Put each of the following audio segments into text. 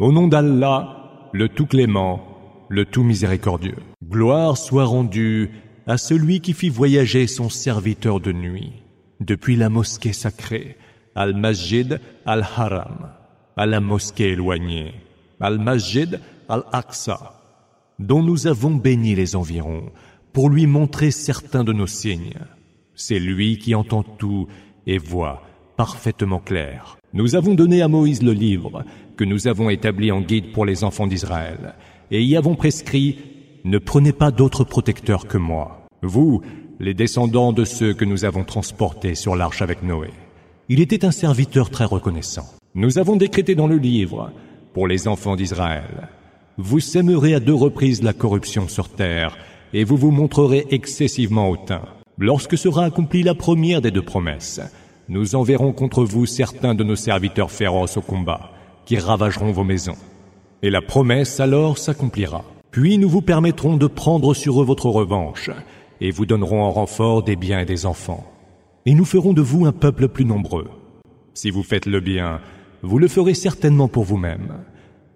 Au nom d'Allah, le tout clément, le tout miséricordieux. Gloire soit rendue à celui qui fit voyager son serviteur de nuit depuis la mosquée sacrée, Al-Masjid Al-Haram, à la mosquée éloignée, Al-Masjid Al-Aqsa, dont nous avons béni les environs pour lui montrer certains de nos signes. C'est lui qui entend tout et voit parfaitement clair. Nous avons donné à Moïse le livre que nous avons établi en guide pour les enfants d'Israël et y avons prescrit ne prenez pas d'autres protecteurs que moi. Vous, les descendants de ceux que nous avons transportés sur l'arche avec Noé. Il était un serviteur très reconnaissant. Nous avons décrété dans le livre, pour les enfants d'Israël, vous sèmerez à deux reprises la corruption sur terre, et vous vous montrerez excessivement hautain. Lorsque sera accomplie la première des deux promesses, nous enverrons contre vous certains de nos serviteurs féroces au combat, qui ravageront vos maisons. Et la promesse alors s'accomplira. Puis nous vous permettrons de prendre sur eux votre revanche, et vous donnerons en renfort des biens et des enfants. Et nous ferons de vous un peuple plus nombreux. Si vous faites le bien, vous le ferez certainement pour vous-même.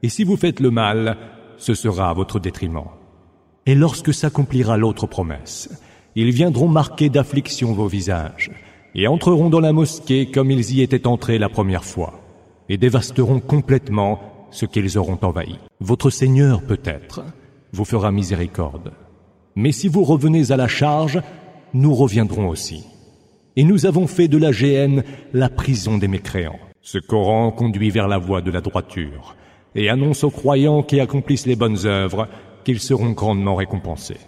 Et si vous faites le mal, ce sera à votre détriment. Et lorsque s'accomplira l'autre promesse, ils viendront marquer d'affliction vos visages, et entreront dans la mosquée comme ils y étaient entrés la première fois, et dévasteront complètement ce qu'ils auront envahi. Votre Seigneur, peut-être, vous fera miséricorde. Mais si vous revenez à la charge, nous reviendrons aussi. Et nous avons fait de la GN la prison des mécréants. Ce Coran conduit vers la voie de la droiture et annonce aux croyants qui accomplissent les bonnes œuvres qu'ils seront grandement récompensés.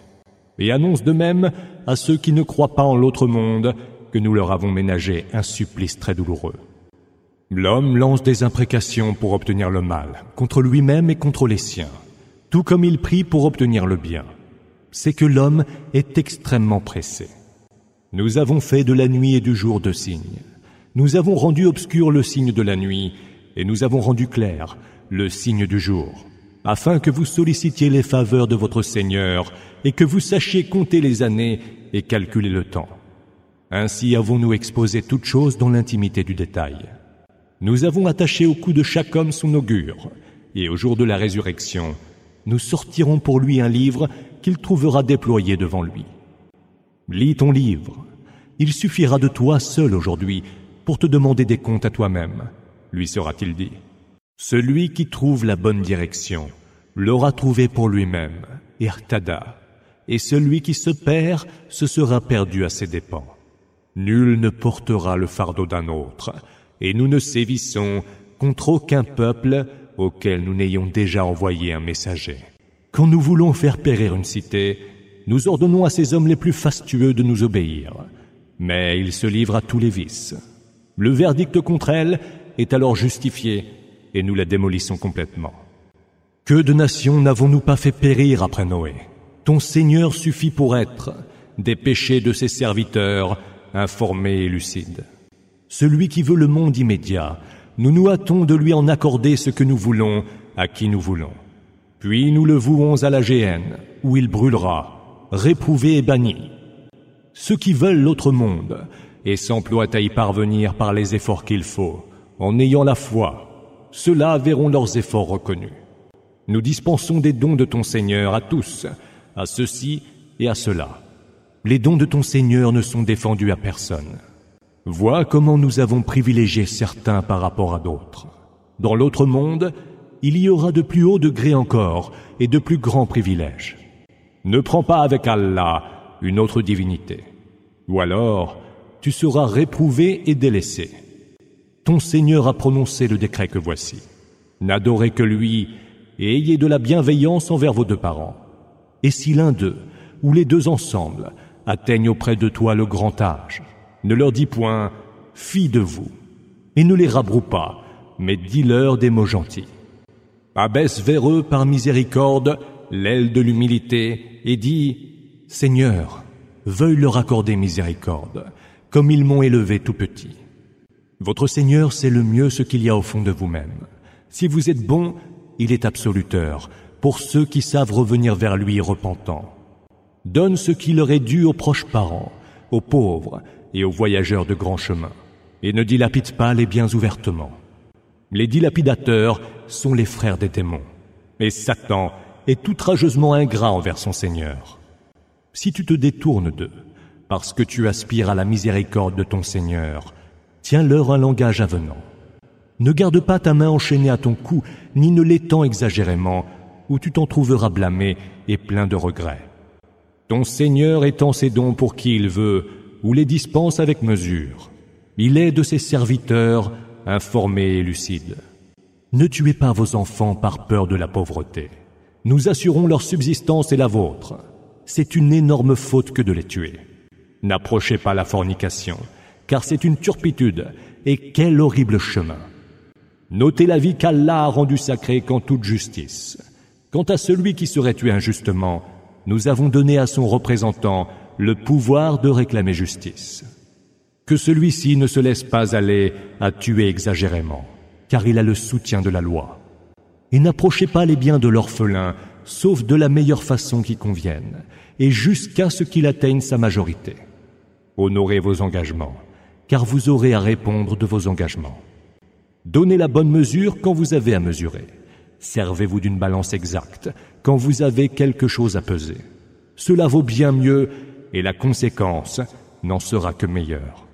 Et annonce de même à ceux qui ne croient pas en l'autre monde que nous leur avons ménagé un supplice très douloureux. L'homme lance des imprécations pour obtenir le mal, contre lui-même et contre les siens, tout comme il prie pour obtenir le bien c'est que l'homme est extrêmement pressé. Nous avons fait de la nuit et du jour deux signes. Nous avons rendu obscur le signe de la nuit et nous avons rendu clair le signe du jour, afin que vous sollicitiez les faveurs de votre Seigneur et que vous sachiez compter les années et calculer le temps. Ainsi avons-nous exposé toutes choses dans l'intimité du détail. Nous avons attaché au cou de chaque homme son augure, et au jour de la résurrection, nous sortirons pour lui un livre qu'il trouvera déployé devant lui. Lis ton livre. Il suffira de toi seul aujourd'hui pour te demander des comptes à toi-même, lui sera-t-il dit. Celui qui trouve la bonne direction l'aura trouvé pour lui-même, irtada, et celui qui se perd se sera perdu à ses dépens. Nul ne portera le fardeau d'un autre, et nous ne sévissons contre aucun peuple auquel nous n'ayons déjà envoyé un messager. Quand nous voulons faire périr une cité, nous ordonnons à ces hommes les plus fastueux de nous obéir, mais ils se livrent à tous les vices. Le verdict contre elle est alors justifié et nous la démolissons complètement. Que de nations n'avons-nous pas fait périr après Noé? Ton Seigneur suffit pour être des péchés de ses serviteurs informés et lucides. Celui qui veut le monde immédiat, nous nous hâtons de lui en accorder ce que nous voulons à qui nous voulons. Puis nous le vouons à la géhenne, où il brûlera, réprouvé et banni. Ceux qui veulent l'autre monde et s'emploient à y parvenir par les efforts qu'il faut, en ayant la foi, ceux-là verront leurs efforts reconnus. Nous dispensons des dons de ton Seigneur à tous, à ceux-ci et à ceux-là. Les dons de ton Seigneur ne sont défendus à personne. Vois comment nous avons privilégié certains par rapport à d'autres. Dans l'autre monde, il y aura de plus hauts degrés encore et de plus grands privilèges. Ne prends pas avec Allah une autre divinité, ou alors tu seras réprouvé et délaissé. Ton Seigneur a prononcé le décret que voici. N'adorez que lui et ayez de la bienveillance envers vos deux parents. Et si l'un d'eux, ou les deux ensemble, atteignent auprès de toi le grand âge, ne leur dis point, fille de vous, et ne les rabroue pas, mais dis-leur des mots gentils. Abaisse vers eux par miséricorde l'aile de l'humilité et dit Seigneur, veuille leur accorder miséricorde, comme ils m'ont élevé tout petit. Votre Seigneur sait le mieux ce qu'il y a au fond de vous-même. Si vous êtes bon, il est absoluteur pour ceux qui savent revenir vers lui repentants. Donne ce qui leur est dû aux proches parents, aux pauvres et aux voyageurs de grand chemin, et ne dilapide pas les biens ouvertement. Les dilapidateurs sont les frères des démons. Et Satan est outrageusement ingrat envers son Seigneur. Si tu te détournes d'eux, parce que tu aspires à la miséricorde de ton Seigneur, tiens-leur un langage avenant. Ne garde pas ta main enchaînée à ton cou, ni ne l'étends exagérément, ou tu t'en trouveras blâmé et plein de regrets. Ton Seigneur étend ses dons pour qui il veut, ou les dispense avec mesure. Il est de ses serviteurs informés et lucides. Ne tuez pas vos enfants par peur de la pauvreté. Nous assurons leur subsistance et la vôtre. C'est une énorme faute que de les tuer. N'approchez pas la fornication, car c'est une turpitude, et quel horrible chemin. Notez la vie qu'Allah a rendue sacrée qu'en toute justice. Quant à celui qui serait tué injustement, nous avons donné à son représentant le pouvoir de réclamer justice. Que celui-ci ne se laisse pas aller à tuer exagérément, car il a le soutien de la loi. Et n'approchez pas les biens de l'orphelin, sauf de la meilleure façon qui convienne, et jusqu'à ce qu'il atteigne sa majorité. Honorez vos engagements, car vous aurez à répondre de vos engagements. Donnez la bonne mesure quand vous avez à mesurer. Servez-vous d'une balance exacte quand vous avez quelque chose à peser. Cela vaut bien mieux et la conséquence n'en sera que meilleure.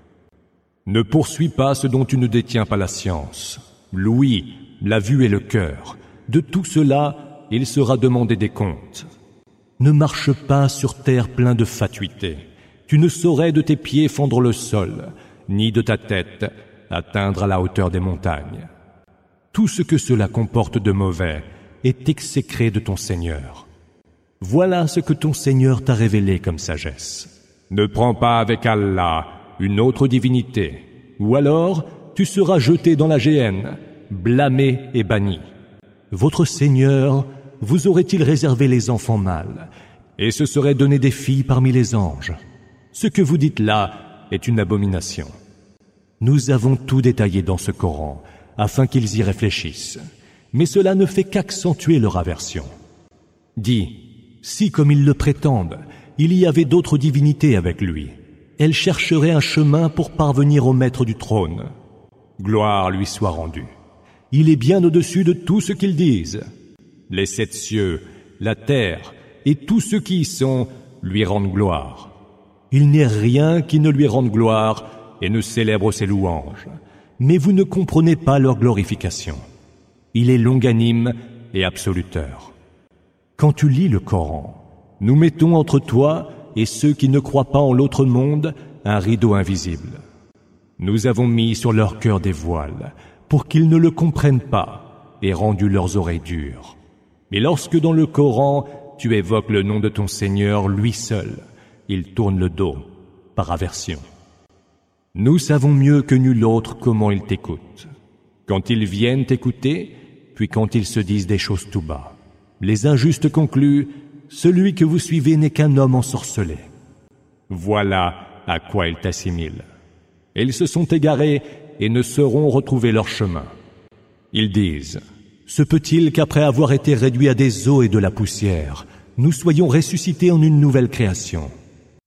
Ne poursuis pas ce dont tu ne détiens pas la science. L'ouïe, la vue et le cœur. De tout cela, il sera demandé des comptes. Ne marche pas sur terre plein de fatuité. Tu ne saurais de tes pieds fendre le sol, ni de ta tête atteindre à la hauteur des montagnes. Tout ce que cela comporte de mauvais est exécré de ton Seigneur. Voilà ce que ton Seigneur t'a révélé comme sagesse. Ne prends pas avec Allah une autre divinité, ou alors tu seras jeté dans la géhenne, blâmé et banni. Votre Seigneur vous aurait-il réservé les enfants mâles, et se serait donné des filles parmi les anges? Ce que vous dites là est une abomination. Nous avons tout détaillé dans ce Coran, afin qu'ils y réfléchissent, mais cela ne fait qu'accentuer leur aversion. Dis, si comme ils le prétendent, il y avait d'autres divinités avec lui, elle chercherait un chemin pour parvenir au maître du trône. Gloire lui soit rendue. Il est bien au-dessus de tout ce qu'ils disent. Les sept cieux, la terre et tous ceux qui y sont lui rendent gloire. Il n'est rien qui ne lui rende gloire et ne célèbre ses louanges. Mais vous ne comprenez pas leur glorification. Il est longanime et absoluteur. Quand tu lis le Coran, nous mettons entre toi et ceux qui ne croient pas en l'autre monde un rideau invisible. Nous avons mis sur leur cœur des voiles pour qu'ils ne le comprennent pas et rendu leurs oreilles dures. Mais lorsque dans le Coran tu évoques le nom de ton Seigneur lui seul, ils tournent le dos par aversion. Nous savons mieux que nul autre comment ils t'écoutent. Quand ils viennent t'écouter, puis quand ils se disent des choses tout bas. Les injustes concluent celui que vous suivez n'est qu'un homme ensorcelé. Voilà à quoi ils t'assimilent. Ils se sont égarés et ne sauront retrouver leur chemin. Ils disent, se peut-il qu'après avoir été réduits à des eaux et de la poussière, nous soyons ressuscités en une nouvelle création?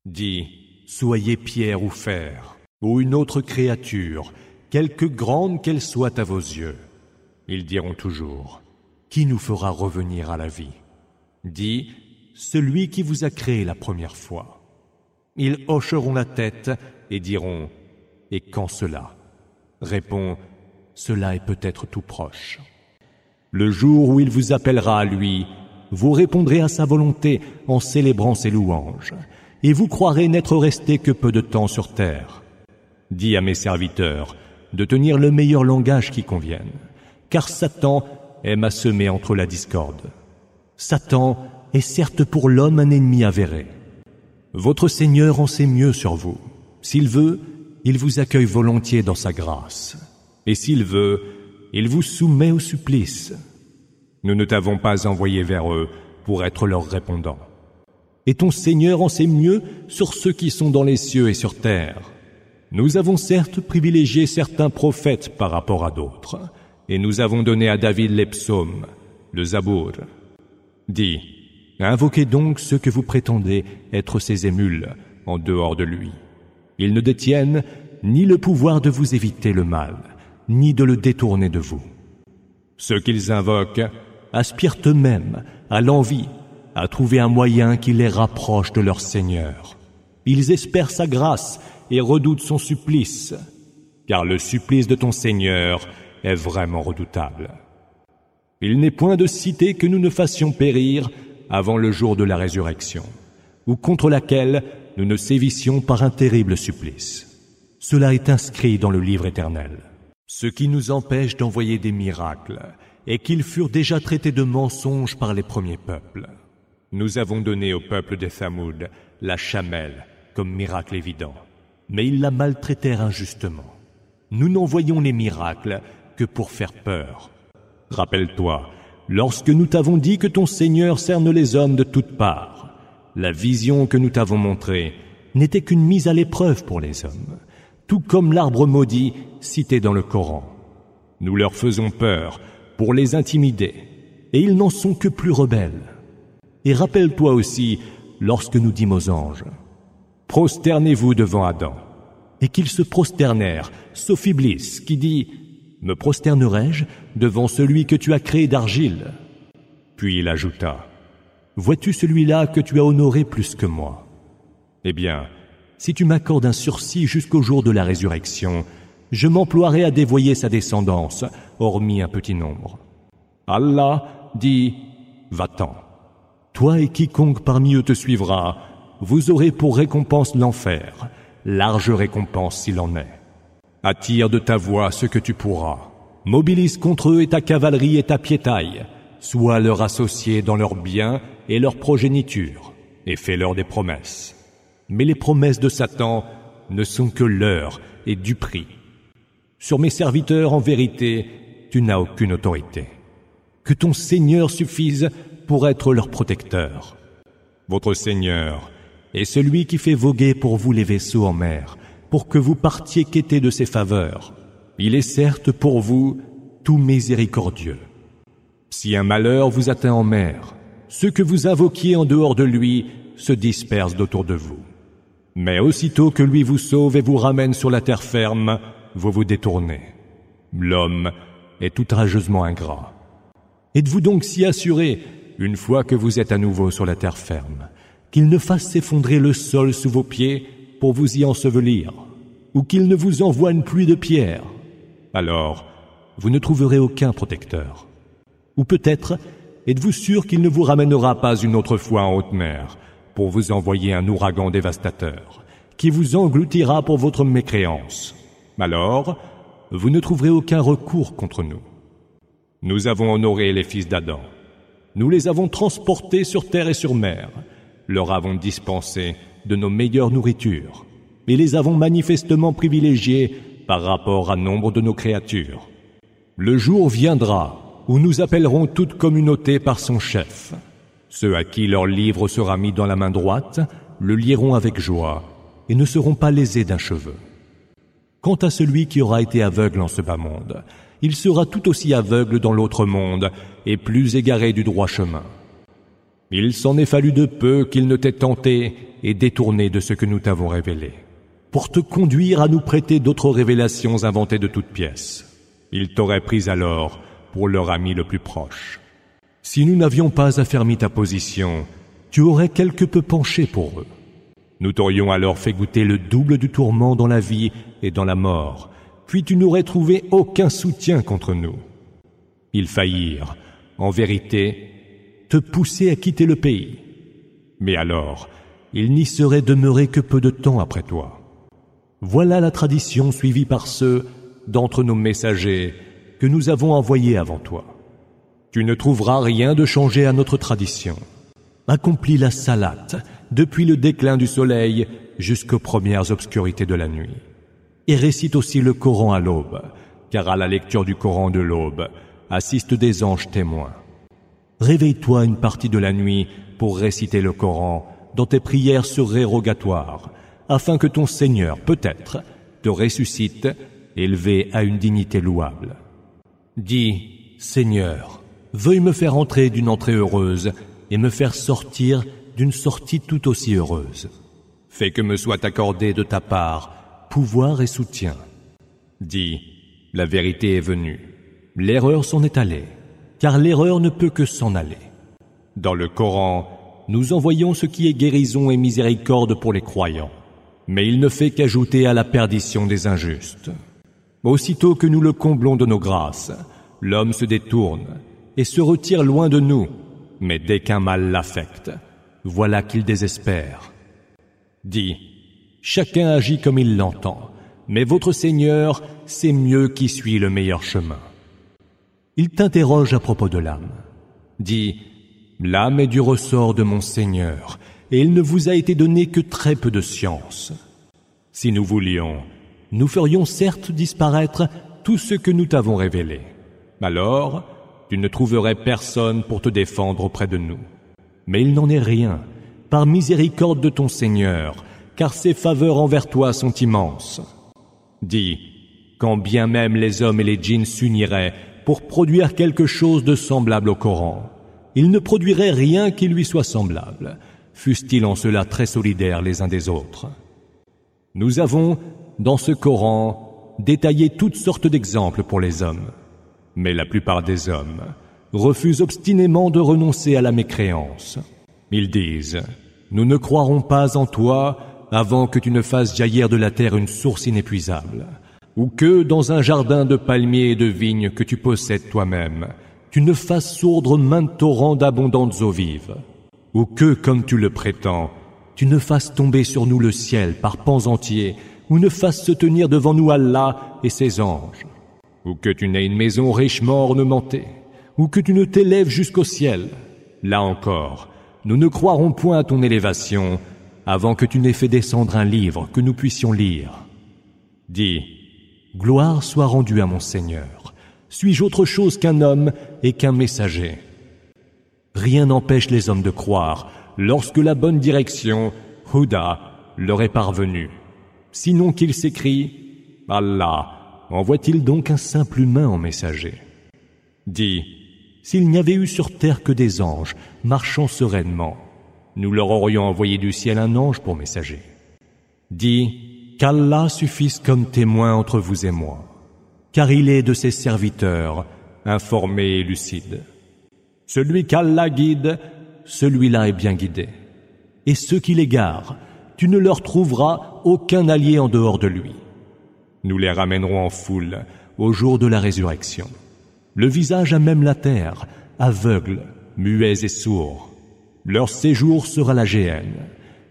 Dis, soyez pierre ou fer, ou une autre créature, quelque grande qu'elle soit à vos yeux. Ils diront toujours, qui nous fera revenir à la vie Dis, celui qui vous a créé la première fois. Ils hocheront la tête et diront Et quand cela? Réponds Cela est peut-être tout proche. Le jour où il vous appellera à lui, vous répondrez à sa volonté en célébrant ses louanges, et vous croirez n'être resté que peu de temps sur terre. Dis à mes serviteurs de tenir le meilleur langage qui convienne, car Satan aime à semer entre la discorde. Satan est certes pour l'homme un ennemi avéré. Votre Seigneur en sait mieux sur vous. S'il veut, il vous accueille volontiers dans sa grâce. Et s'il veut, il vous soumet au supplice. Nous ne t'avons pas envoyé vers eux pour être leur répondant. Et ton Seigneur en sait mieux sur ceux qui sont dans les cieux et sur terre. Nous avons certes privilégié certains prophètes par rapport à d'autres, et nous avons donné à David les psaumes, le Zabour. Dis, Invoquez donc ceux que vous prétendez être ses émules en dehors de lui. Ils ne détiennent ni le pouvoir de vous éviter le mal, ni de le détourner de vous. Ceux qu'ils invoquent aspirent eux-mêmes à l'envie, à trouver un moyen qui les rapproche de leur Seigneur. Ils espèrent sa grâce et redoutent son supplice, car le supplice de ton Seigneur est vraiment redoutable. Il n'est point de cité que nous ne fassions périr avant le jour de la résurrection, ou contre laquelle nous ne sévissions par un terrible supplice. Cela est inscrit dans le livre éternel. Ce qui nous empêche d'envoyer des miracles est qu'ils furent déjà traités de mensonges par les premiers peuples. Nous avons donné au peuple des Thamoud la chamelle comme miracle évident, mais ils la maltraitèrent injustement. Nous n'envoyons les miracles pour faire peur. Rappelle-toi, lorsque nous t'avons dit que ton Seigneur cerne les hommes de toutes parts, la vision que nous t'avons montrée n'était qu'une mise à l'épreuve pour les hommes, tout comme l'arbre maudit cité dans le Coran. Nous leur faisons peur pour les intimider, et ils n'en sont que plus rebelles. Et rappelle-toi aussi lorsque nous dîmes aux anges, prosternez-vous devant Adam, et qu'ils se prosternèrent, sauf Iblis, qui dit, me prosternerai-je devant celui que tu as créé d'argile? Puis il ajouta, Vois-tu celui-là que tu as honoré plus que moi? Eh bien, si tu m'accordes un sursis jusqu'au jour de la résurrection, je m'emploierai à dévoyer sa descendance, hormis un petit nombre. Allah dit, Va-t'en. Toi et quiconque parmi eux te suivra, vous aurez pour récompense l'enfer, large récompense s'il en est. Attire de ta voix ce que tu pourras. Mobilise contre eux et ta cavalerie et ta piétaille. Sois leur associé dans leurs biens et leur progéniture, et fais-leur des promesses. Mais les promesses de Satan ne sont que l'heure et du prix. Sur mes serviteurs, en vérité, tu n'as aucune autorité. Que ton Seigneur suffise pour être leur protecteur. Votre Seigneur est celui qui fait voguer pour vous les vaisseaux en mer pour que vous partiez quêter de ses faveurs. Il est certes pour vous tout miséricordieux. Si un malheur vous atteint en mer, ceux que vous invoquiez en dehors de lui se dispersent autour de vous. Mais aussitôt que lui vous sauve et vous ramène sur la terre ferme, vous vous détournez. L'homme est outrageusement ingrat. Êtes-vous donc si assuré, une fois que vous êtes à nouveau sur la terre ferme, qu'il ne fasse s'effondrer le sol sous vos pieds pour vous y ensevelir, ou qu'il ne vous envoie une pluie de pierres, alors vous ne trouverez aucun protecteur. Ou peut-être êtes-vous sûr qu'il ne vous ramènera pas une autre fois en haute mer pour vous envoyer un ouragan dévastateur qui vous engloutira pour votre mécréance? Alors, vous ne trouverez aucun recours contre nous. Nous avons honoré les fils d'Adam. Nous les avons transportés sur terre et sur mer, leur avons dispensé de nos meilleures nourritures, et les avons manifestement privilégiés par rapport à nombre de nos créatures. Le jour viendra où nous appellerons toute communauté par son chef. Ceux à qui leur livre sera mis dans la main droite le lieront avec joie et ne seront pas lésés d'un cheveu. Quant à celui qui aura été aveugle en ce bas monde, il sera tout aussi aveugle dans l'autre monde et plus égaré du droit chemin. Il s'en est fallu de peu qu'il ne t'ait tenté et détourné de ce que nous t'avons révélé, pour te conduire à nous prêter d'autres révélations inventées de toutes pièces. Il t'aurait pris alors pour leur ami le plus proche. Si nous n'avions pas affermi ta position, tu aurais quelque peu penché pour eux. Nous t'aurions alors fait goûter le double du tourment dans la vie et dans la mort, puis tu n'aurais trouvé aucun soutien contre nous. Ils faillirent, en vérité, te pousser à quitter le pays. Mais alors, il n'y serait demeuré que peu de temps après toi. Voilà la tradition suivie par ceux d'entre nos messagers que nous avons envoyés avant toi. Tu ne trouveras rien de changé à notre tradition. Accomplis la salate depuis le déclin du soleil jusqu'aux premières obscurités de la nuit. Et récite aussi le Coran à l'aube, car à la lecture du Coran de l'aube assistent des anges témoins. Réveille-toi une partie de la nuit pour réciter le Coran dans tes prières surérogatoires, afin que ton Seigneur, peut-être, te ressuscite, élevé à une dignité louable. Dis, Seigneur, veuille me faire entrer d'une entrée heureuse et me faire sortir d'une sortie tout aussi heureuse. Fais que me soit accordé de ta part pouvoir et soutien. Dis, la vérité est venue. l'erreur s'en est allée, car l'erreur ne peut que s'en aller. Dans le Coran, nous envoyons ce qui est guérison et miséricorde pour les croyants, mais il ne fait qu'ajouter à la perdition des injustes. Aussitôt que nous le comblons de nos grâces, l'homme se détourne et se retire loin de nous, mais dès qu'un mal l'affecte, voilà qu'il désespère. Dis, chacun agit comme il l'entend, mais votre Seigneur sait mieux qui suit le meilleur chemin. Il t'interroge à propos de l'âme. Dis, l'âme est du ressort de mon Seigneur, et il ne vous a été donné que très peu de science. Si nous voulions, nous ferions certes disparaître tout ce que nous t'avons révélé. Alors, tu ne trouverais personne pour te défendre auprès de nous. Mais il n'en est rien, par miséricorde de ton Seigneur, car ses faveurs envers toi sont immenses. Dis, quand bien même les hommes et les djinns s'uniraient pour produire quelque chose de semblable au Coran, ils ne produiraient rien qui lui soit semblable, fussent-ils en cela très solidaires les uns des autres. Nous avons, dans ce Coran, détaillé toutes sortes d'exemples pour les hommes. Mais la plupart des hommes refusent obstinément de renoncer à la mécréance. Ils disent, nous ne croirons pas en toi avant que tu ne fasses jaillir de la terre une source inépuisable, ou que dans un jardin de palmiers et de vignes que tu possèdes toi-même, tu ne fasses sourdre maint torrent d'abondantes eaux vives, ou que, comme tu le prétends, tu ne fasses tomber sur nous le ciel par pans entiers, ou ne fasses se tenir devant nous Allah et ses anges, ou que tu n'aies une maison richement ornementée, ou que tu ne t'élèves jusqu'au ciel. Là encore, nous ne croirons point à ton élévation avant que tu n'aies fait descendre un livre que nous puissions lire. Dis, gloire soit rendue à mon Seigneur. Suis-je autre chose qu'un homme et qu'un messager? Rien n'empêche les hommes de croire lorsque la bonne direction, Huda, leur est parvenue. Sinon qu'ils s'écrient, Allah, envoie-t-il donc un simple humain en messager? Dis, s'il n'y avait eu sur terre que des anges, marchant sereinement, nous leur aurions envoyé du ciel un ange pour messager. Dis, qu'Allah suffise comme témoin entre vous et moi, car il est de ses serviteurs, informé et lucide. Celui qu'Allah guide, celui-là est bien guidé. Et ceux qui l'égarent, tu ne leur trouveras aucun allié en dehors de lui. Nous les ramènerons en foule au jour de la résurrection le visage à même la terre, aveugles, muets et sourds. Leur séjour sera la géhenne.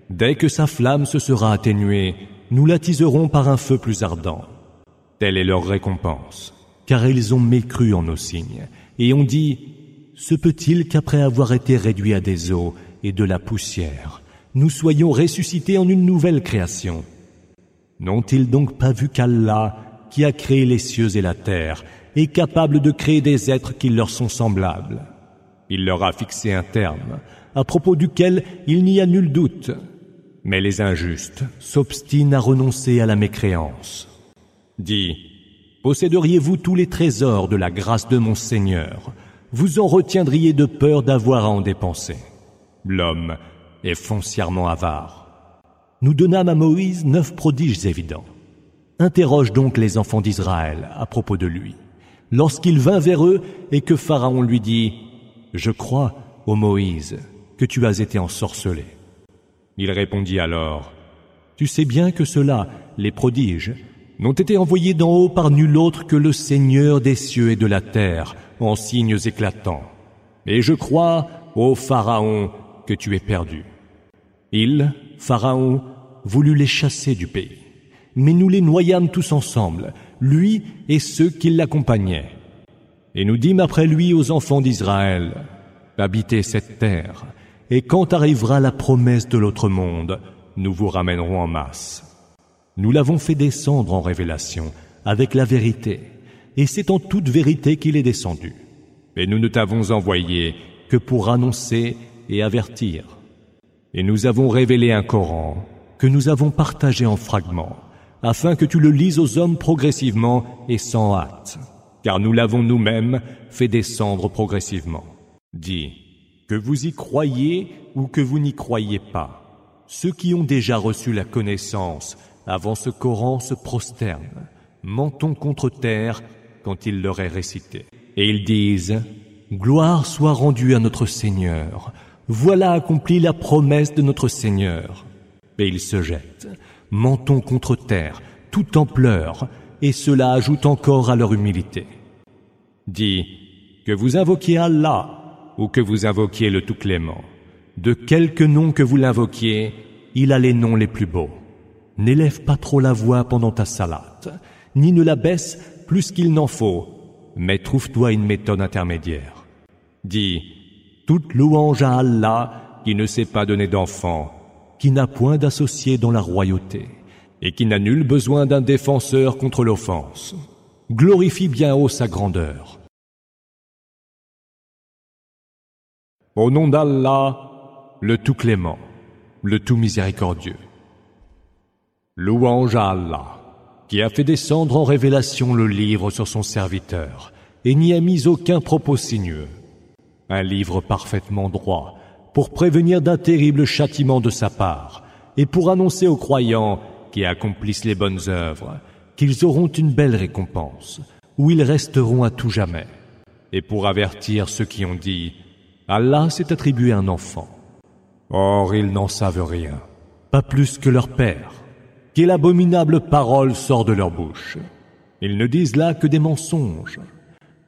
Dès que sa flamme se sera atténuée, nous l'attiserons par un feu plus ardent. Telle est leur récompense, car ils ont mécru en nos signes, et ont dit, se peut-il qu'après avoir été réduits à des eaux et de la poussière, nous soyons ressuscités en une nouvelle création? N'ont-ils donc pas vu qu'Allah, qui a créé les cieux et la terre, est capable de créer des êtres qui leur sont semblables? Il leur a fixé un terme, à propos duquel il n'y a nul doute. Mais les injustes s'obstinent à renoncer à la mécréance. Dis, posséderiez-vous tous les trésors de la grâce de mon Seigneur, vous en retiendriez de peur d'avoir à en dépenser. L'homme est foncièrement avare. Nous donnâmes à Moïse neuf prodiges évidents. Interroge donc les enfants d'Israël à propos de lui lorsqu'il vint vers eux et que Pharaon lui dit, Je crois, ô Moïse, que tu as été ensorcelé. Il répondit alors, Tu sais bien que ceux-là, les prodiges, n'ont été envoyés d'en haut par nul autre que le Seigneur des cieux et de la terre, en signes éclatants. Et je crois, ô Pharaon, que tu es perdu. Il, Pharaon, voulut les chasser du pays. Mais nous les noyâmes tous ensemble, lui et ceux qui l'accompagnaient. Et nous dîmes après lui aux enfants d'Israël, habitez cette terre, et quand arrivera la promesse de l'autre monde, nous vous ramènerons en masse. Nous l'avons fait descendre en révélation, avec la vérité, et c'est en toute vérité qu'il est descendu. Et nous ne t'avons envoyé que pour annoncer et avertir. Et nous avons révélé un Coran que nous avons partagé en fragments afin que tu le lises aux hommes progressivement et sans hâte, car nous l'avons nous-mêmes fait descendre progressivement. Dis, que vous y croyez ou que vous n'y croyez pas, ceux qui ont déjà reçu la connaissance avant ce Coran se prosternent, mentons contre terre quand il leur est récité. et ils disent Gloire soit rendue à notre Seigneur. Voilà accomplie la promesse de notre Seigneur. Et ils se jettent, menton contre terre, tout en pleurs, et cela ajoute encore à leur humilité. Dis, que vous invoquiez Allah ou que vous invoquiez le Tout-Clément, de quelque nom que vous l'invoquiez, il a les noms les plus beaux. N'élève pas trop la voix pendant ta salate, ni ne la baisse plus qu'il n'en faut, mais trouve-toi une méthode intermédiaire. Dis, toute louange à Allah qui ne sait pas donner d'enfant, qui n'a point d'associé dans la royauté, et qui n'a nul besoin d'un défenseur contre l'offense. Glorifie bien haut sa grandeur. Au nom d'Allah, le tout clément, le tout miséricordieux. Louange à Allah, qui a fait descendre en révélation le livre sur son serviteur, et n'y a mis aucun propos sinueux. Un livre parfaitement droit, pour prévenir d'un terrible châtiment de sa part, et pour annoncer aux croyants qui accomplissent les bonnes œuvres qu'ils auront une belle récompense, où ils resteront à tout jamais, et pour avertir ceux qui ont dit Allah s'est attribué un enfant. Or ils n'en savent rien, pas plus que leur père quelle abominable parole sort de leur bouche. Ils ne disent là que des mensonges.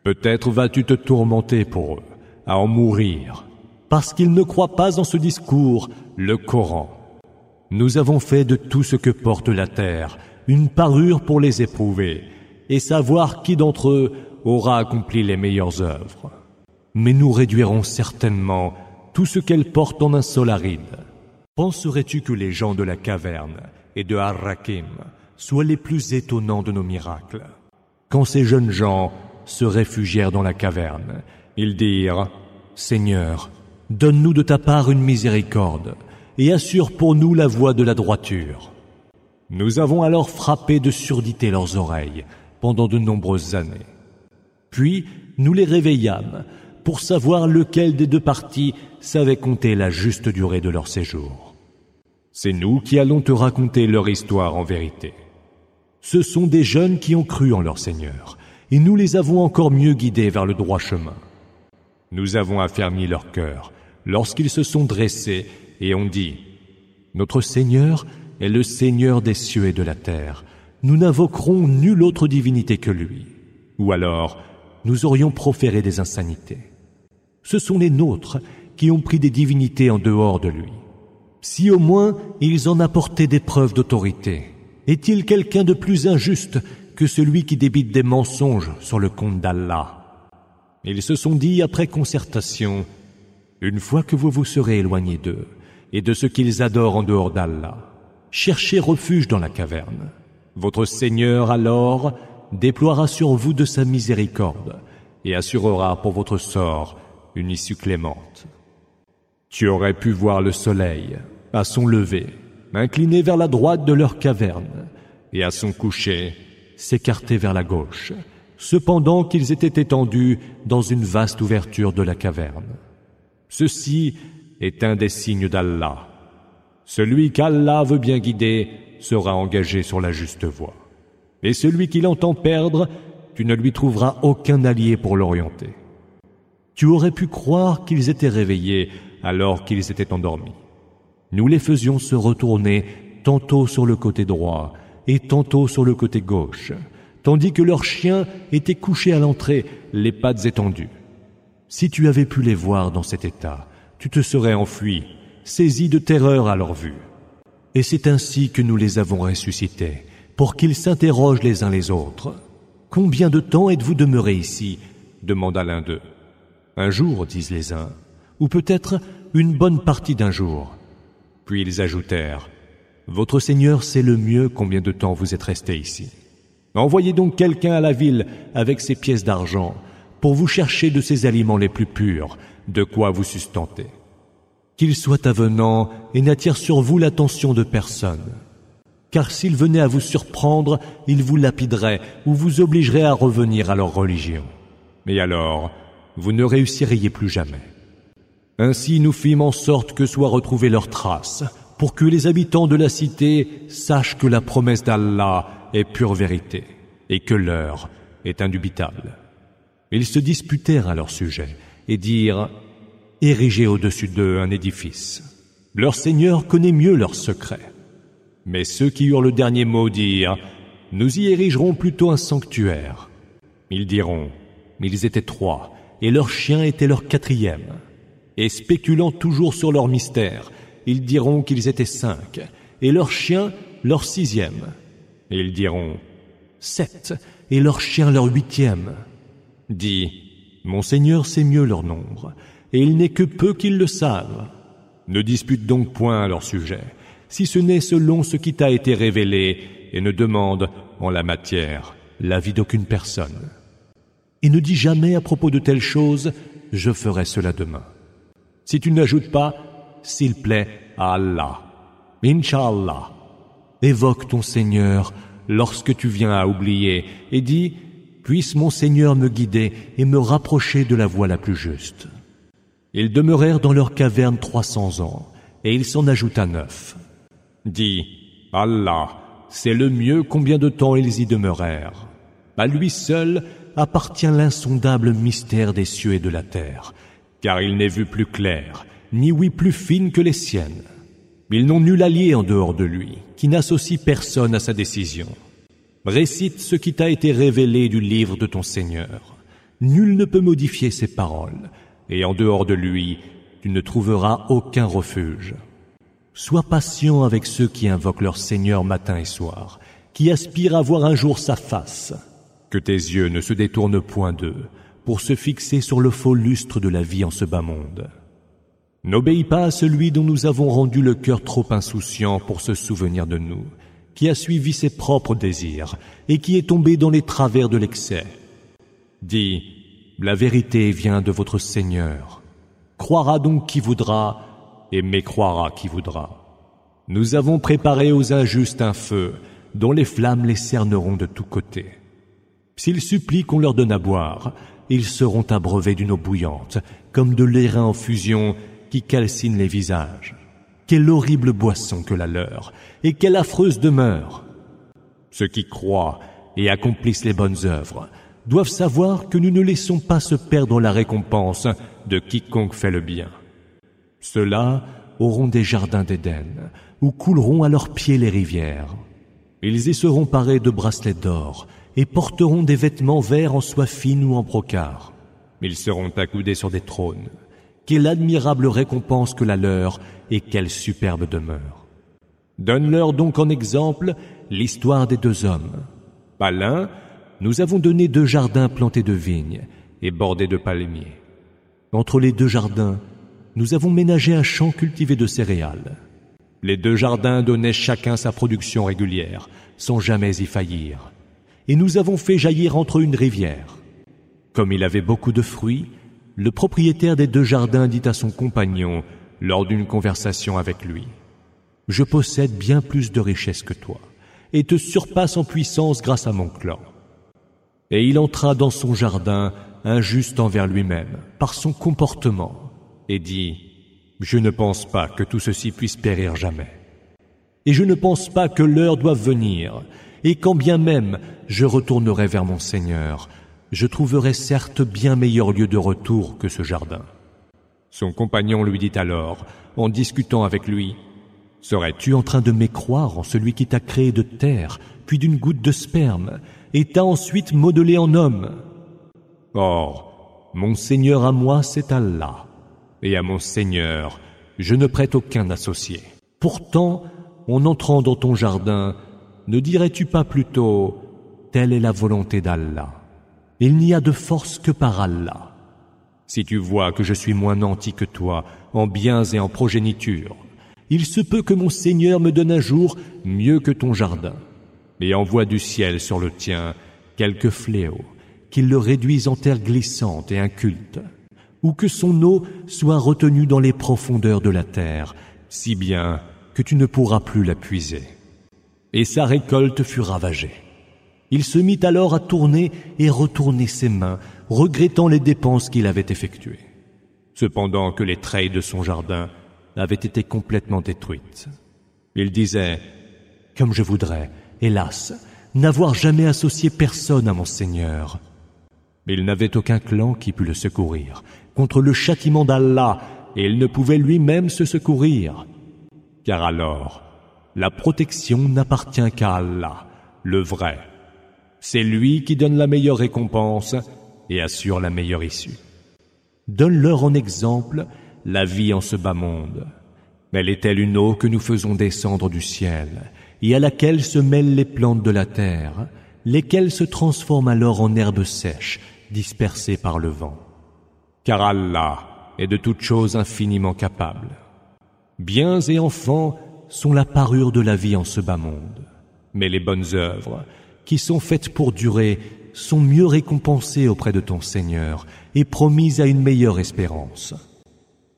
Peut-être vas-tu te tourmenter pour eux, à en mourir, parce qu'ils ne croient pas en ce discours, le Coran. Nous avons fait de tout ce que porte la terre une parure pour les éprouver et savoir qui d'entre eux aura accompli les meilleures œuvres. Mais nous réduirons certainement tout ce qu'elle porte en un sol aride. Penserais-tu que les gens de la caverne et de Ar-Rakim soient les plus étonnants de nos miracles? Quand ces jeunes gens se réfugièrent dans la caverne, ils dirent Seigneur, donne-nous de ta part une miséricorde et assure pour nous la voie de la droiture. Nous avons alors frappé de surdité leurs oreilles pendant de nombreuses années. Puis nous les réveillâmes pour savoir lequel des deux parties savait compter la juste durée de leur séjour. C'est nous qui allons te raconter leur histoire en vérité. Ce sont des jeunes qui ont cru en leur Seigneur, et nous les avons encore mieux guidés vers le droit chemin. Nous avons affermi leur cœur lorsqu'ils se sont dressés et ont dit, Notre Seigneur est le Seigneur des cieux et de la terre. Nous n'invoquerons nulle autre divinité que lui. Ou alors, nous aurions proféré des insanités. Ce sont les nôtres qui ont pris des divinités en dehors de lui si au moins ils en apportaient des preuves d'autorité. Est-il quelqu'un de plus injuste que celui qui débite des mensonges sur le compte d'Allah? Ils se sont dit après concertation, une fois que vous vous serez éloignés d'eux et de ce qu'ils adorent en dehors d'Allah, cherchez refuge dans la caverne. Votre Seigneur alors déploiera sur vous de sa miséricorde et assurera pour votre sort une issue clémente. Tu aurais pu voir le soleil à son lever, incliné vers la droite de leur caverne, et à son coucher, s'écarter vers la gauche, cependant qu'ils étaient étendus dans une vaste ouverture de la caverne. Ceci est un des signes d'Allah. Celui qu'Allah veut bien guider sera engagé sur la juste voie. Et celui qui l'entend perdre, tu ne lui trouveras aucun allié pour l'orienter. Tu aurais pu croire qu'ils étaient réveillés alors qu'ils étaient endormis. Nous les faisions se retourner tantôt sur le côté droit et tantôt sur le côté gauche, tandis que leurs chiens étaient couchés à l'entrée, les pattes étendues. Si tu avais pu les voir dans cet état, tu te serais enfui, saisi de terreur à leur vue. Et c'est ainsi que nous les avons ressuscités, pour qu'ils s'interrogent les uns les autres. Combien de temps êtes-vous demeurés ici? demanda l'un d'eux. Un jour, disent les uns, ou peut-être une bonne partie d'un jour. Puis ils ajoutèrent, Votre Seigneur sait le mieux combien de temps vous êtes restés ici. Envoyez donc quelqu'un à la ville avec ses pièces d'argent pour vous chercher de ces aliments les plus purs, de quoi vous sustenter. Qu'il soit avenant et n'attire sur vous l'attention de personne. Car s'il venait à vous surprendre, il vous lapiderait ou vous obligerait à revenir à leur religion. Mais alors, vous ne réussiriez plus jamais. Ainsi nous fîmes en sorte que soient retrouvées leurs traces, pour que les habitants de la cité sachent que la promesse d'Allah est pure vérité, et que l'heure est indubitable. Ils se disputèrent à leur sujet et dirent Érigez au-dessus d'eux un édifice. Leur Seigneur connaît mieux leurs secrets. Mais ceux qui eurent le dernier mot dirent Nous y érigerons plutôt un sanctuaire. Ils diront Ils étaient trois, et leur chien était leur quatrième. Et spéculant toujours sur leur mystère, ils diront qu'ils étaient cinq, et leur chien leur sixième. Et ils diront sept, et leur chien leur huitième. Dis, Mon Seigneur sait mieux leur nombre, et il n'est que peu qu'ils le savent. Ne dispute donc point à leur sujet, si ce n'est selon ce qui t'a été révélé, et ne demande, en la matière, l'avis d'aucune personne. Et ne dis jamais à propos de telle chose, je ferai cela demain. Si tu n'ajoutes pas, s'il plaît à Allah. Inch'Allah. Évoque ton Seigneur lorsque tu viens à oublier et dis, puisse mon Seigneur me guider et me rapprocher de la voie la plus juste. Ils demeurèrent dans leur caverne trois cents ans, et il s'en ajouta neuf. Dis, Allah, c'est le mieux combien de temps ils y demeurèrent. À lui seul appartient l'insondable mystère des cieux et de la terre, car il n'est vu plus clair, ni oui plus fine que les siennes. Ils n'ont nul allié en dehors de lui, qui n'associe personne à sa décision. Récite ce qui t'a été révélé du livre de ton Seigneur. Nul ne peut modifier ses paroles, et en dehors de lui, tu ne trouveras aucun refuge. Sois patient avec ceux qui invoquent leur Seigneur matin et soir, qui aspirent à voir un jour sa face. Que tes yeux ne se détournent point d'eux, pour se fixer sur le faux lustre de la vie en ce bas monde. N'obéis pas à celui dont nous avons rendu le cœur trop insouciant pour se souvenir de nous, qui a suivi ses propres désirs et qui est tombé dans les travers de l'excès. Dis, la vérité vient de votre Seigneur. Croira donc qui voudra et mécroira qui voudra. Nous avons préparé aux injustes un feu dont les flammes les cerneront de tous côtés. S'ils supplient qu'on leur donne à boire, ils seront abreuvés d'une eau bouillante, comme de l'airain en fusion qui calcine les visages. Quelle horrible boisson que la leur, et quelle affreuse demeure. Ceux qui croient et accomplissent les bonnes œuvres doivent savoir que nous ne laissons pas se perdre la récompense de quiconque fait le bien. Ceux-là auront des jardins d'Éden, où couleront à leurs pieds les rivières. Ils y seront parés de bracelets d'or, et porteront des vêtements verts en soie fine ou en brocart. Ils seront accoudés sur des trônes, quelle admirable récompense que la leur et quelle superbe demeure. Donne-leur donc en exemple l'histoire des deux hommes. À l'un, nous avons donné deux jardins plantés de vignes et bordés de palmiers. Entre les deux jardins, nous avons ménagé un champ cultivé de céréales. Les deux jardins donnaient chacun sa production régulière, sans jamais y faillir. Et nous avons fait jaillir entre une rivière. Comme il avait beaucoup de fruits, le propriétaire des deux jardins dit à son compagnon, lors d'une conversation avec lui, Je possède bien plus de richesses que toi, et te surpasse en puissance grâce à mon clan. Et il entra dans son jardin, injuste envers lui-même, par son comportement, et dit, Je ne pense pas que tout ceci puisse périr jamais. Et je ne pense pas que l'heure doive venir, et quand bien même je retournerai vers mon Seigneur, je trouverai certes bien meilleur lieu de retour que ce jardin. Son compagnon lui dit alors, en discutant avec lui, Serais-tu en train de mécroire en celui qui t'a créé de terre, puis d'une goutte de sperme, et t'a ensuite modelé en homme? Or, mon Seigneur à moi, c'est Allah, et à mon Seigneur, je ne prête aucun associé. Pourtant, en entrant dans ton jardin, ne dirais-tu pas plutôt, telle est la volonté d'Allah il n'y a de force que par Allah. Si tu vois que je suis moins nanti que toi en biens et en progéniture, il se peut que mon Seigneur me donne un jour mieux que ton jardin, et envoie du ciel sur le tien quelques fléaux, qu'il le réduise en terre glissante et inculte, ou que son eau soit retenue dans les profondeurs de la terre, si bien que tu ne pourras plus la puiser. Et sa récolte fut ravagée. Il se mit alors à tourner et retourner ses mains, regrettant les dépenses qu'il avait effectuées. Cependant que les treilles de son jardin avaient été complètement détruites. Il disait, Comme je voudrais, hélas, n'avoir jamais associé personne à mon Seigneur. Il n'avait aucun clan qui pût le secourir contre le châtiment d'Allah et il ne pouvait lui-même se secourir. Car alors, la protection n'appartient qu'à Allah, le vrai. C'est lui qui donne la meilleure récompense et assure la meilleure issue. Donne-leur en exemple la vie en ce bas monde. Elle est-elle une eau que nous faisons descendre du ciel et à laquelle se mêlent les plantes de la terre, lesquelles se transforment alors en herbes sèches dispersées par le vent. Car Allah est de toutes choses infiniment capable. Biens et enfants sont la parure de la vie en ce bas monde. Mais les bonnes œuvres, qui sont faites pour durer, sont mieux récompensées auprès de ton Seigneur et promises à une meilleure espérance.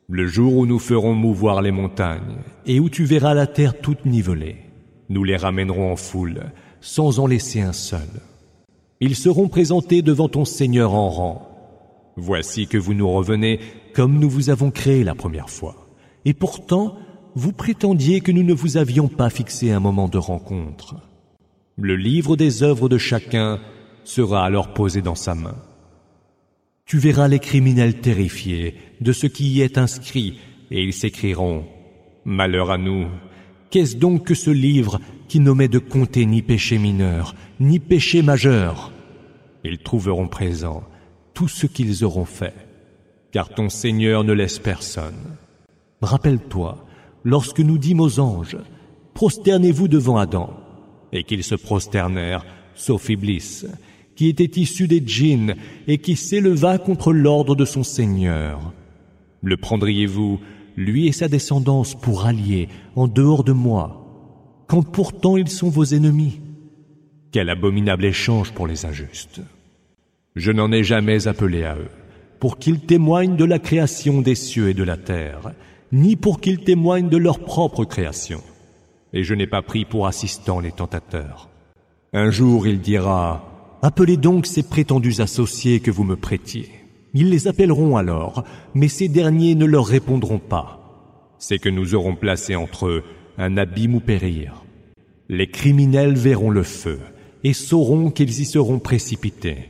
Le jour où nous ferons mouvoir les montagnes et où tu verras la terre toute nivelée, nous les ramènerons en foule, sans en laisser un seul. Ils seront présentés devant ton Seigneur en rang. Voici que vous nous revenez comme nous vous avons créé la première fois. Et pourtant, vous prétendiez que nous ne vous avions pas fixé un moment de rencontre. Le livre des œuvres de chacun sera alors posé dans sa main. Tu verras les criminels terrifiés de ce qui y est inscrit, et ils s'écrieront Malheur à nous, qu'est-ce donc que ce livre qui n'omet de compter ni péché mineur, ni péché majeur? Ils trouveront présent tout ce qu'ils auront fait, car ton Seigneur ne laisse personne. Rappelle-toi, lorsque nous dîmes aux anges, prosternez-vous devant Adam, et qu'ils se prosternèrent, sauf Iblis, qui était issu des djinns et qui s'éleva contre l'ordre de son Seigneur. Le prendriez-vous, lui et sa descendance, pour alliés en dehors de moi, quand pourtant ils sont vos ennemis? Quel abominable échange pour les injustes. Je n'en ai jamais appelé à eux, pour qu'ils témoignent de la création des cieux et de la terre, ni pour qu'ils témoignent de leur propre création. Et je n'ai pas pris pour assistant les tentateurs. Un jour il dira, Appelez donc ces prétendus associés que vous me prêtiez. Ils les appelleront alors, mais ces derniers ne leur répondront pas. C'est que nous aurons placé entre eux un abîme ou périr. Les criminels verront le feu et sauront qu'ils y seront précipités.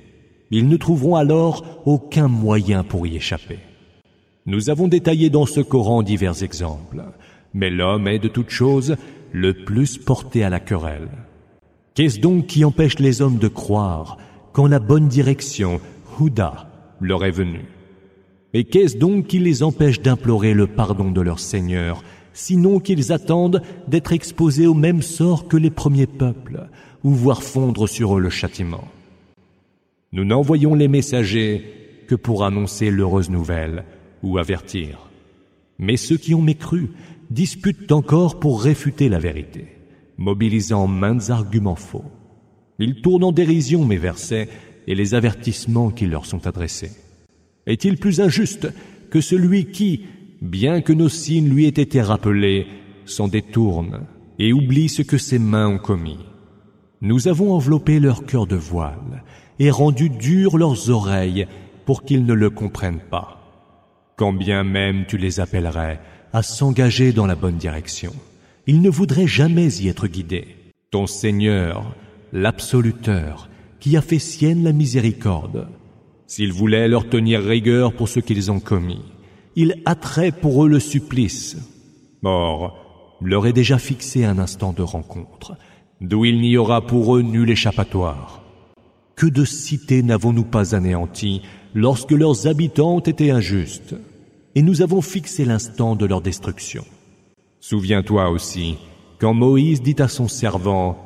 Ils ne trouveront alors aucun moyen pour y échapper. Nous avons détaillé dans ce Coran divers exemples, mais l'homme est de toute chose le plus porté à la querelle. Qu'est-ce donc qui empêche les hommes de croire quand la bonne direction, Houda, leur est venue Et qu'est-ce donc qui les empêche d'implorer le pardon de leur Seigneur, sinon qu'ils attendent d'être exposés au même sort que les premiers peuples, ou voir fondre sur eux le châtiment? Nous n'envoyons les messagers que pour annoncer l'heureuse nouvelle ou avertir. Mais ceux qui ont mécru disputent encore pour réfuter la vérité mobilisant maintes arguments faux. Ils tournent en dérision mes versets et les avertissements qui leur sont adressés. Est-il plus injuste que celui qui, bien que nos signes lui aient été rappelés, s'en détourne et oublie ce que ses mains ont commis? Nous avons enveloppé leur cœur de voile et rendu dures leurs oreilles pour qu'ils ne le comprennent pas. Quand bien même tu les appellerais à s'engager dans la bonne direction il ne voudrait jamais y être guidé. Ton Seigneur, l'absoluteur, qui a fait sienne la miséricorde, s'il voulait leur tenir rigueur pour ce qu'ils ont commis, il hâterait pour eux le supplice. Or, leur est déjà fixé un instant de rencontre, d'où il n'y aura pour eux nul échappatoire. Que de cités n'avons-nous pas anéanties lorsque leurs habitants ont été injustes, et nous avons fixé l'instant de leur destruction. Souviens-toi aussi, quand Moïse dit à son servant,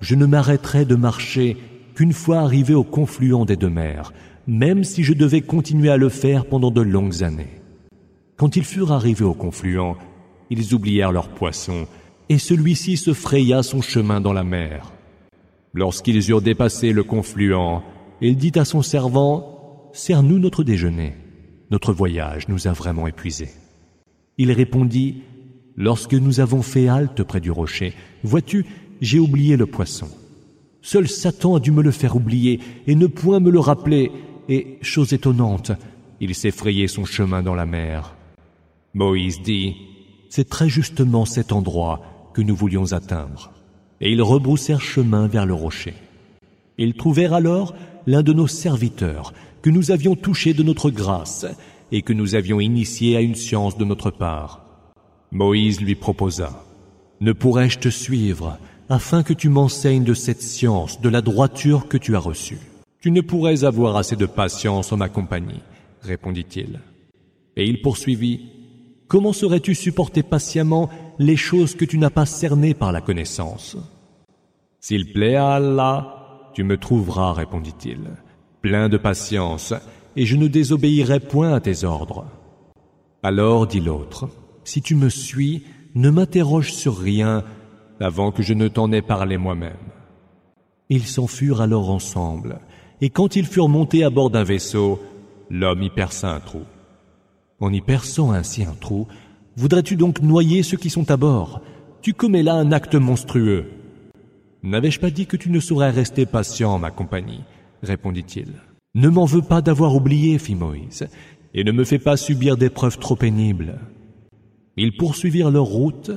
Je ne m'arrêterai de marcher qu'une fois arrivé au confluent des deux mers, même si je devais continuer à le faire pendant de longues années. Quand ils furent arrivés au confluent, ils oublièrent leur poisson, et celui-ci se fraya son chemin dans la mer. Lorsqu'ils eurent dépassé le confluent, il dit à son servant, Sers-nous notre déjeuner. Notre voyage nous a vraiment épuisés. Il répondit, Lorsque nous avons fait halte près du rocher, vois-tu, j'ai oublié le poisson. Seul Satan a dû me le faire oublier et ne point me le rappeler, et, chose étonnante, il s'est frayé son chemin dans la mer. Moïse dit, C'est très justement cet endroit que nous voulions atteindre. Et ils rebroussèrent chemin vers le rocher. Ils trouvèrent alors l'un de nos serviteurs que nous avions touché de notre grâce et que nous avions initié à une science de notre part. Moïse lui proposa, Ne pourrais-je te suivre afin que tu m'enseignes de cette science, de la droiture que tu as reçue? Tu ne pourrais avoir assez de patience en ma compagnie, répondit-il. Et il poursuivit, Comment saurais-tu supporter patiemment les choses que tu n'as pas cernées par la connaissance S'il plaît à Allah, tu me trouveras, répondit-il, plein de patience, et je ne désobéirai point à tes ordres. Alors dit l'autre, Si tu me suis, ne m'interroge sur rien avant que je ne t'en ai parlé moi-même. Ils s'en furent alors ensemble, et quand ils furent montés à bord d'un vaisseau, l'homme y perça un trou. En y perçant ainsi un trou, voudrais-tu donc noyer ceux qui sont à bord? Tu commets là un acte monstrueux. N'avais-je pas dit que tu ne saurais rester patient en ma compagnie? Répondit-il. Ne m'en veux pas d'avoir oublié, fit Moïse, et ne me fais pas subir d'épreuves trop pénibles. Ils poursuivirent leur route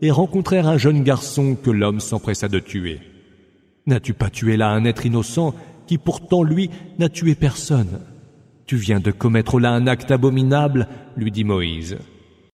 et rencontrèrent un jeune garçon que l'homme s'empressa de tuer. N'as-tu pas tué là un être innocent qui pourtant lui n'a tué personne? Tu viens de commettre là un acte abominable, lui dit Moïse.